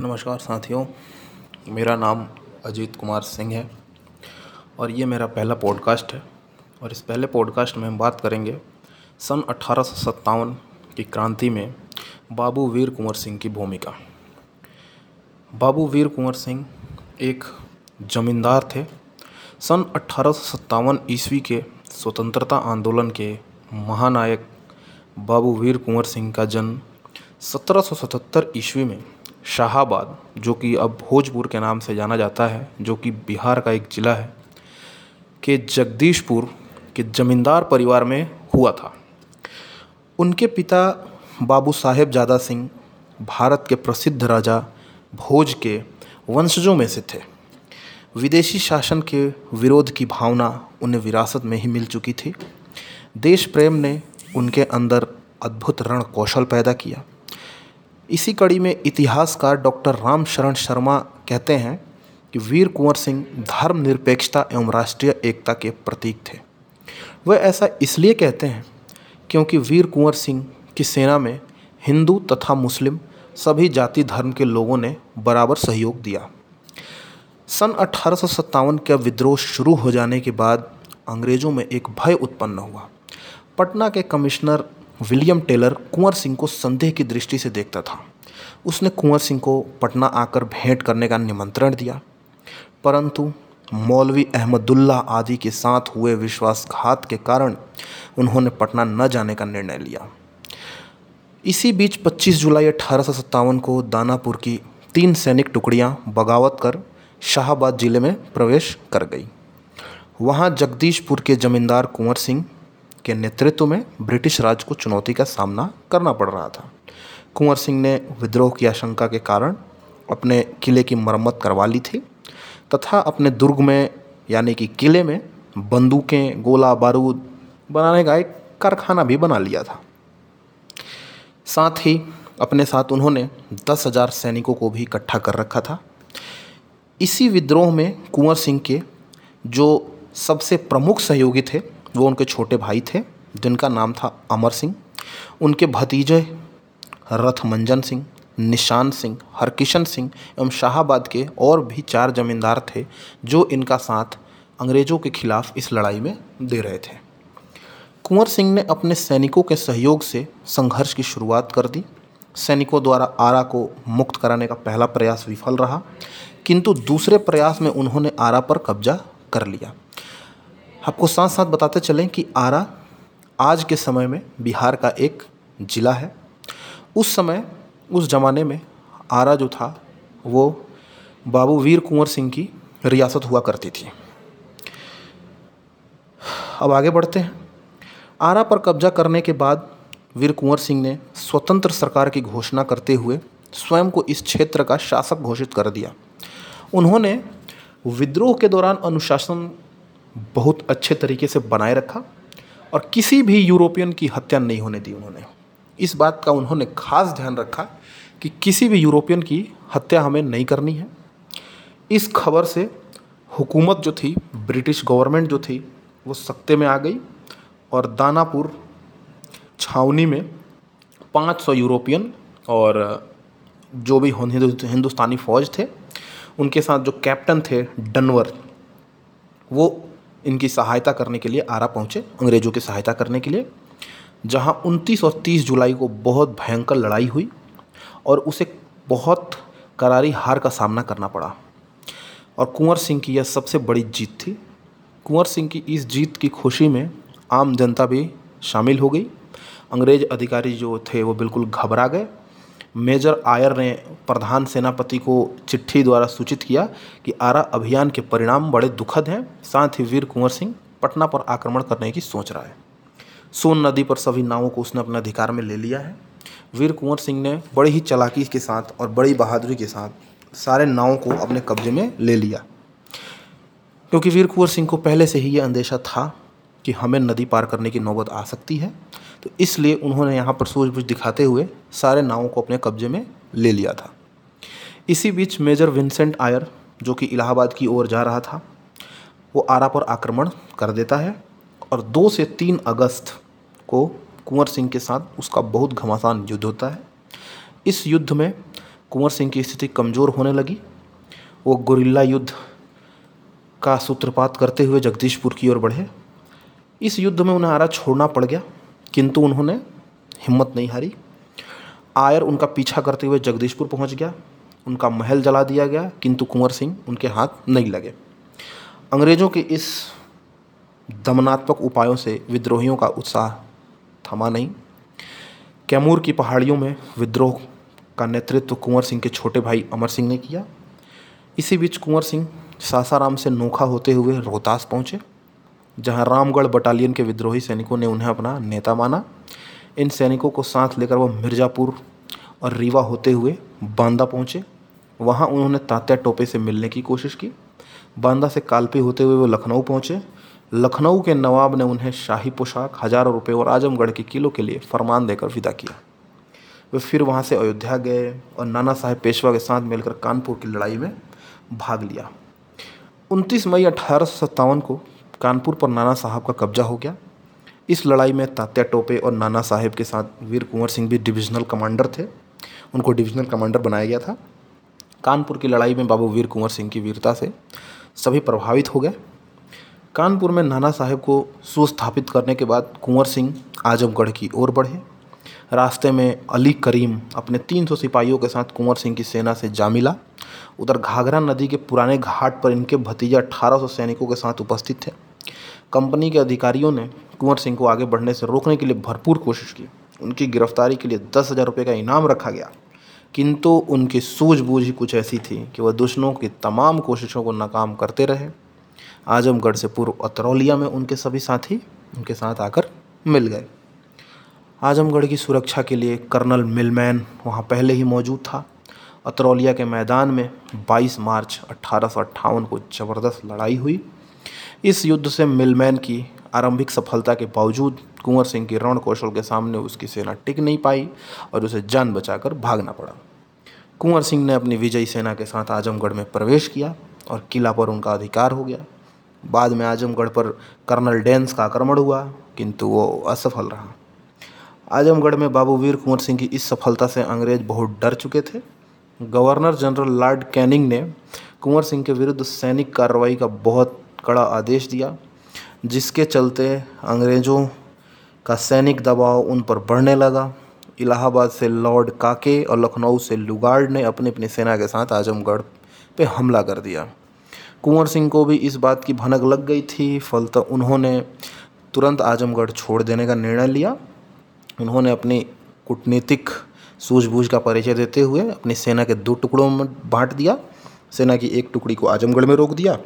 नमस्कार साथियों, मेरा नाम अजीत कुमार सिंह है और ये मेरा पहला पॉडकास्ट है और इस पहले पॉडकास्ट में हम बात करेंगे सन अट्ठारह की क्रांति में बाबू वीर कुंवर सिंह की भूमिका। बाबू वीर कुंवर सिंह एक जमींदार थे। सन अट्ठारह ईस्वी के स्वतंत्रता आंदोलन के महानायक बाबू वीर कुंवर सिंह का जन्म 1777 ईस्वी में शाहाबाद, जो कि अब भोजपुर के नाम से जाना जाता है, जो कि बिहार का एक ज़िला है, के जगदीशपुर, के ज़मींदार परिवार में हुआ था। उनके पिता बाबू साहेब जादा सिंह, भारत के प्रसिद्ध राजा, भोज के वंशजों में से थे। विदेशी शासन के विरोध की भावना उन्हें विरासत में ही मिल चुकी थी। देश प्रेम ने उनके अंदर अद्भुत रण कौशल पैदा किया। इसी कड़ी में इतिहासकार डॉक्टर राम शरण शर्मा कहते हैं कि वीर कुंवर सिंह धर्मनिरपेक्षता एवं राष्ट्रीय एकता के प्रतीक थे। वह ऐसा इसलिए कहते हैं क्योंकि वीर कुंवर सिंह की सेना में हिंदू तथा मुस्लिम सभी जाति धर्म के लोगों ने बराबर सहयोग दिया। सन अठारह सौ सत्तावन का विद्रोह शुरू हो जाने के बाद अंग्रेज़ों में एक भय उत्पन्न हुआ। पटना के commissioner William Taylor Kunwar Singh को संदेह की दृष्टि से देखता था। उसने कुंवर सिंह को पटना आकर भेंट करने का निमंत्रण दिया। परंतु मौलवी अहमदुल्ला आदि के साथ हुए विश्वासघात के कारण उन्होंने पटना न जाने का निर्णय लिया। इसी बीच 25 जुलाई अठारह को दानापुर की तीन सैनिक टुकड़ियाँ बगावत कर शाहबाद ज़िले में प्रवेश कर गई। वहाँ जगदीशपुर के जमींदार कुंवर सिंह के नेतृत्व में ब्रिटिश राज को चुनौती का सामना करना पड़ रहा था। कुंवर सिंह ने विद्रोह की आशंका के कारण अपने किले की मरम्मत करवा ली थी तथा अपने दुर्ग में, यानी कि किले में, बंदूकें, गोला, बारूद बनाने का एक कारखाना भी बना लिया था। साथ ही अपने साथ उन्होंने दस हज़ार सैनिकों को भी इकट्ठा कर रखा था। इसी विद्रोह में कुंवर सिंह के जो सबसे प्रमुख सहयोगी थे वो उनके छोटे भाई थे, जिनका नाम था अमर सिंह। उनके भतीजे रथमंजन सिंह निशान सिंह, हरकिशन सिंह एवं शाहबाद के और भी चार जमींदार थे, जो इनका साथ अंग्रेज़ों के खिलाफ इस लड़ाई में दे रहे थे। कुंवर सिंह ने अपने सैनिकों के सहयोग से संघर्ष की शुरुआत कर दी। सैनिकों द्वारा आरा को मुक्त कराने का पहला प्रयास विफल रहा, किंतु दूसरे प्रयास में उन्होंने आरा पर कब्जा कर लिया। आपको साथ साथ बताते चलें कि आरा आज के समय में बिहार का एक ज़िला है। उस समय, उस ज़माने में आरा जो था, वो बाबू वीर कुंवर सिंह की रियासत हुआ करती थी। अब आगे बढ़ते हैं। आरा पर कब्जा करने के बाद वीर कुंवर सिंह ने स्वतंत्र सरकार की घोषणा करते हुए स्वयं को इस क्षेत्र का शासक घोषित कर दिया। उन्होंने विद्रोह के दौरान अनुशासन बहुत अच्छे तरीके से बनाए रखा और किसी भी यूरोपियन की हत्या नहीं होने दी उन्होंने। इस बात का उन्होंने खास ध्यान रखा कि किसी भी यूरोपियन की हत्या हमें नहीं करनी है। इस खबर से हुकूमत जो थी, ब्रिटिश गवर्नमेंट जो थी, वो सत्ते में आ गई और दानापुर, छावनी में 500 यूरोपियन और जो भी हिंदुस्तानी फ़ौज थे, उनके साथ जो कैप्टन थे, डनवर, वो इनकी सहायता करने के लिए आरा पहुँचे, अंग्रेज़ों की सहायता करने के लिए, जहाँ 29 और 30 जुलाई को बहुत भयंकर लड़ाई हुई और उसे बहुत करारी हार का सामना करना पड़ा। और कुंवर सिंह की यह सबसे बड़ी जीत थी। कुंवर सिंह की इस जीत की खुशी में आम जनता भी शामिल हो गई। अंग्रेज़ अधिकारी जो थे वो बिल्कुल घबरा गए। मेजर आयर ने प्रधान सेनापति को चिट्ठी द्वारा सूचित किया कि आरा अभियान के परिणाम बड़े दुखद हैं। साथ ही वीर कुंवर सिंह पटना पर आक्रमण करने की सोच रहा है। सोन नदी पर सभी नावों को उसने अपने अधिकार में ले लिया है। वीर कुंवर सिंह ने बड़ी ही चलाकी के साथ और बड़ी बहादुरी के साथ सारे नावों को अपने कब्जे में ले लिया। क्योंकि वीर कुंवर सिंह को पहले से ही ये अंदेशा था कि हमें नदी पार करने की नौबत आ सकती है। तो इसलिए उन्होंने यहाँ पर सूझबूझ दिखाते हुए सारे नावों को अपने कब्जे में ले लिया था। इसी बीच मेजर विंसेंट आयर, जो कि इलाहाबाद की ओर जा रहा था, वो आरा पर आक्रमण कर देता है और दो से तीन अगस्त को कुंवर सिंह के साथ उसका बहुत घमासान युद्ध होता है। इस युद्ध में कुंवर सिंह की स्थिति कमज़ोर होने लगी। वो गुरिल्ला युद्ध का सूत्रपात करते हुए जगदीशपुर की ओर बढ़े। इस युद्ध में उन्हें आरा छोड़ना पड़ गया। किंतु उन्होंने हिम्मत नहीं हारी। आयर उनका पीछा करते हुए जगदीशपुर पहुँच गया। उनका महल जला दिया गया, किंतु कुंवर सिंह उनके हाथ नहीं लगे। अंग्रेज़ों के इस दमनात्मक उपायों से विद्रोहियों का उत्साह थमा नहीं। कैमूर की पहाड़ियों में विद्रोह का नेतृत्व कुंवर सिंह के छोटे भाई अमर सिंह ने किया। इसी बीच कुंवर सिंह सासाराम से नोखा होते हुए रोहतास पहुँचे। जहाँ रामगढ़ बटालियन के विद्रोही सैनिकों ने उन्हें अपना नेता माना। इन सैनिकों को साथ लेकर वह मिर्ज़ापुर और रीवा होते हुए बांदा पहुँचे। वहाँ उन्होंने तात्या टोपे से मिलने की कोशिश की। बांदा से कालपी होते हुए वो लखनऊ पहुँचे। लखनऊ के नवाब ने उन्हें शाही पोशाक, हज़ारों रुपये और आजमगढ़ के किलो के लिए फरमान देकर विदा किया। वे फिर वहाँ से अयोध्या गए और नाना साहेब पेशवा के साथ मिलकर कानपुर की लड़ाई में भाग लिया। 29 मई अठारह सौ सत्तावन को कानपुर पर नाना साहब का कब्जा हो गया। इस लड़ाई में तात्या टोपे और नाना साहेब के साथ वीर कुंवर सिंह भी डिविजनल कमांडर थे। उनको डिविजनल कमांडर बनाया गया था। कानपुर की लड़ाई में बाबू वीर कुंवर सिंह की वीरता से सभी प्रभावित हो गए। कानपुर में नाना साहेब को सुस्थापित करने के बाद कुंवर सिंह आजमगढ़ की ओर बढ़े। रास्ते में अली करीम अपने 300 सिपाहियों के साथ कुंवर सिंह की सेना से जा मिला। उधर घाघरा नदी के पुराने घाट पर इनके भतीजा 1800 सैनिकों के साथ उपस्थित थे। कंपनी के अधिकारियों ने कुंवर सिंह को आगे बढ़ने से रोकने के लिए भरपूर कोशिश की। उनकी गिरफ्तारी के लिए दस हज़ार रुपये का इनाम रखा गया। किंतु उनकी सूझबूझ ही कुछ ऐसी थी कि वह दुश्मनों की तमाम कोशिशों को नाकाम करते रहे। आजमगढ़ से पूर्व अतरौलिया में उनके सभी साथी उनके साथ आकर मिल गए। आजमगढ़ की सुरक्षा के लिए कर्नल मिलमैन वहाँ पहले ही मौजूद था अतरौलिया के मैदान में 22 मार्च अट्ठारह को ज़बरदस्त लड़ाई हुई। इस युद्ध से मिलमैन की आरंभिक सफलता के बावजूद कुंवर सिंह की रण कौशल के सामने उसकी सेना टिक नहीं पाई और उसे जान बचाकर भागना पड़ा। कुंवर सिंह ने अपनी विजयी सेना के साथ आजमगढ़ में प्रवेश किया और किला पर उनका अधिकार हो गया। बाद में आजमगढ़ पर कर्नल डेंस का आक्रमण हुआ, किंतु वो असफल रहा। आजमगढ़ में बाबू वीर कुंवर सिंह की इस सफलता से अंग्रेज़ बहुत डर चुके थे। गवर्नर जनरल लॉर्ड कैनिंग ने कुंवर सिंह के विरुद्ध सैनिक कार्रवाई का बहुत कड़ा आदेश दिया, जिसके चलते अंग्रेज़ों का सैनिक दबाव उन पर बढ़ने लगा। इलाहाबाद से लॉर्ड काके और लखनऊ से लुगार्ड ने अपनी अपनी सेना के साथ आजमगढ़ पे हमला कर दिया। कुंवर सिंह को भी इस बात की भनक लग गई थी, फलत उन्होंने तुरंत आजमगढ़ छोड़ देने का निर्णय लिया। उन्होंने अपनी कूटनीतिक सूझबूझ का परिचय देते हुए अपनी सेना के दो टुकड़ों में बांट दिया। सेना की एक टुकड़ी को आजमगढ़ में रोक दिया।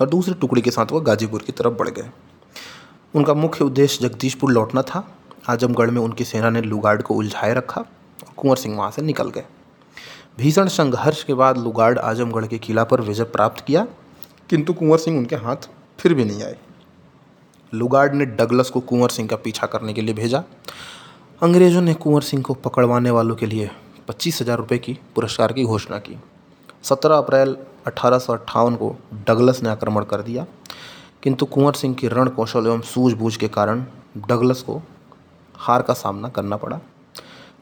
और दूसरी टुकड़ी के साथ वह गाजीपुर की तरफ़ बढ़ गए। उनका मुख्य उद्देश्य जगदीशपुर लौटना था। आजमगढ़ में उनकी सेना ने लुगार्ड को उलझाए रखा और कुंवर सिंह वहाँ से निकल गए। भीषण संघर्ष के बाद लुगार्ड आजमगढ़ के किला पर विजय प्राप्त किया, किंतु कुंवर सिंह उनके हाथ फिर भी नहीं आए। लुगार्ड ने डगलस को कुंवर सिंह का पीछा करने के लिए भेजा। अंग्रेज़ों ने कुंवर सिंह को पकड़वाने वालों के लिए पच्चीस हज़ार रुपये की पुरस्कार की घोषणा की। सत्रह अप्रैल अठारह को डगलस ने आक्रमण कर दिया। किंतु कुंवर सिंह की रण कौशल एवं सूझबूझ के कारण डगलस को हार का सामना करना पड़ा।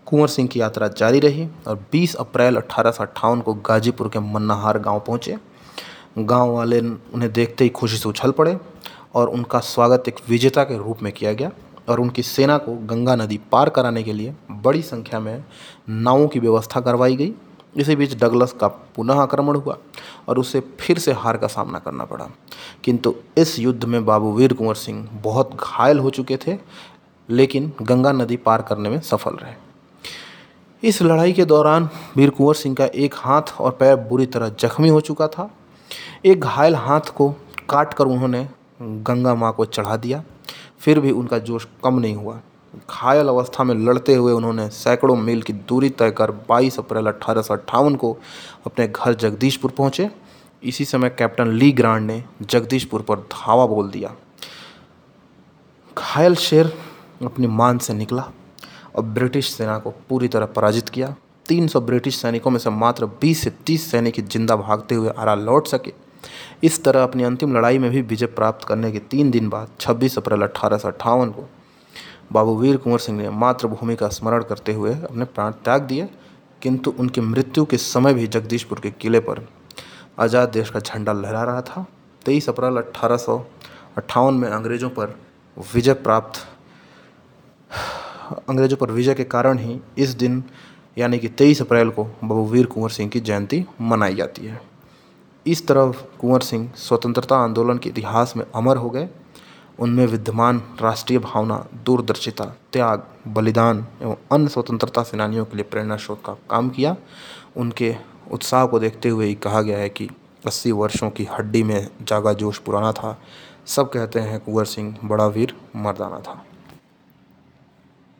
कुंवर सिंह की यात्रा जारी रही और 20 अप्रैल अठारह को गाजीपुर के मन्नाहार गाँव पहुँचे। गाँव वाले उन्हें देखते ही खुशी से उछल पड़े और उनका स्वागत एक विजेता के रूप में किया गया और उनकी सेना को गंगा नदी पार कराने के लिए बड़ी संख्या में नावों की व्यवस्था करवाई गई। इसी बीच डगलस का पुनः आक्रमण हुआ। और उसे फिर से हार का सामना करना पड़ा। किंतु इस युद्ध में बाबू वीर कुंवर सिंह बहुत घायल हो चुके थे, लेकिन गंगा नदी पार करने में सफल रहे। इस लड़ाई के दौरान वीर कुंवर सिंह का एक हाथ और पैर बुरी तरह जख्मी हो चुका था। एक घायल हाथ को काट कर उन्होंने गंगा माँ को चढ़ा दिया। फिर भी उनका जोश कम नहीं हुआ। घायल अवस्था में लड़ते हुए उन्होंने सैकड़ों मील की दूरी तय कर 22 अप्रैल अठारह सौ अट्ठावन को अपने घर जगदीशपुर पहुँचे। इसी समय कैप्टन ली ग्रांड ने जगदीशपुर पर धावा बोल दिया। घायल शेर अपनी मान से निकला और ब्रिटिश सेना को पूरी तरह पराजित किया। 300 ब्रिटिश सैनिकों में से मात्र 20 से 30 सैनिक ज़िंदा भागते हुए आरा लौट सके। इस तरह अपनी अंतिम लड़ाई में भी विजय प्राप्त करने के तीन दिन बाद 26 अप्रैल अठारह सौ अट्ठावन को बाबू वीर कुंवर सिंह ने मातृभूमि का स्मरण करते हुए अपने प्राण त्याग दिए, किंतु उनकी मृत्यु के समय भी जगदीशपुर के किले पर आज़ाद देश का झंडा लहरा रहा था। तेईस अप्रैल अट्ठारह में अंग्रेज़ों पर विजय प्राप्त, अंग्रेज़ों पर विजय के कारण ही इस दिन, यानी कि तेईस अप्रैल को बाबू वीर कुंवर सिंह की जयंती मनाई जाती है। इस तरह कुंवर सिंह स्वतंत्रता आंदोलन के इतिहास में अमर हो गए। उनमें विद्यमान राष्ट्रीय भावना, दूरदर्शिता, त्याग, बलिदान एवं अन्य स्वतंत्रता सेनानियों के लिए प्रेरणा स्रोत का काम किया। उनके उत्साह को देखते हुए ही कहा गया है कि अस्सी वर्षों की हड्डी में जागा जोश पुराना था। सब कहते हैं कुंवर सिंह बड़ा वीर, मर्दाना था।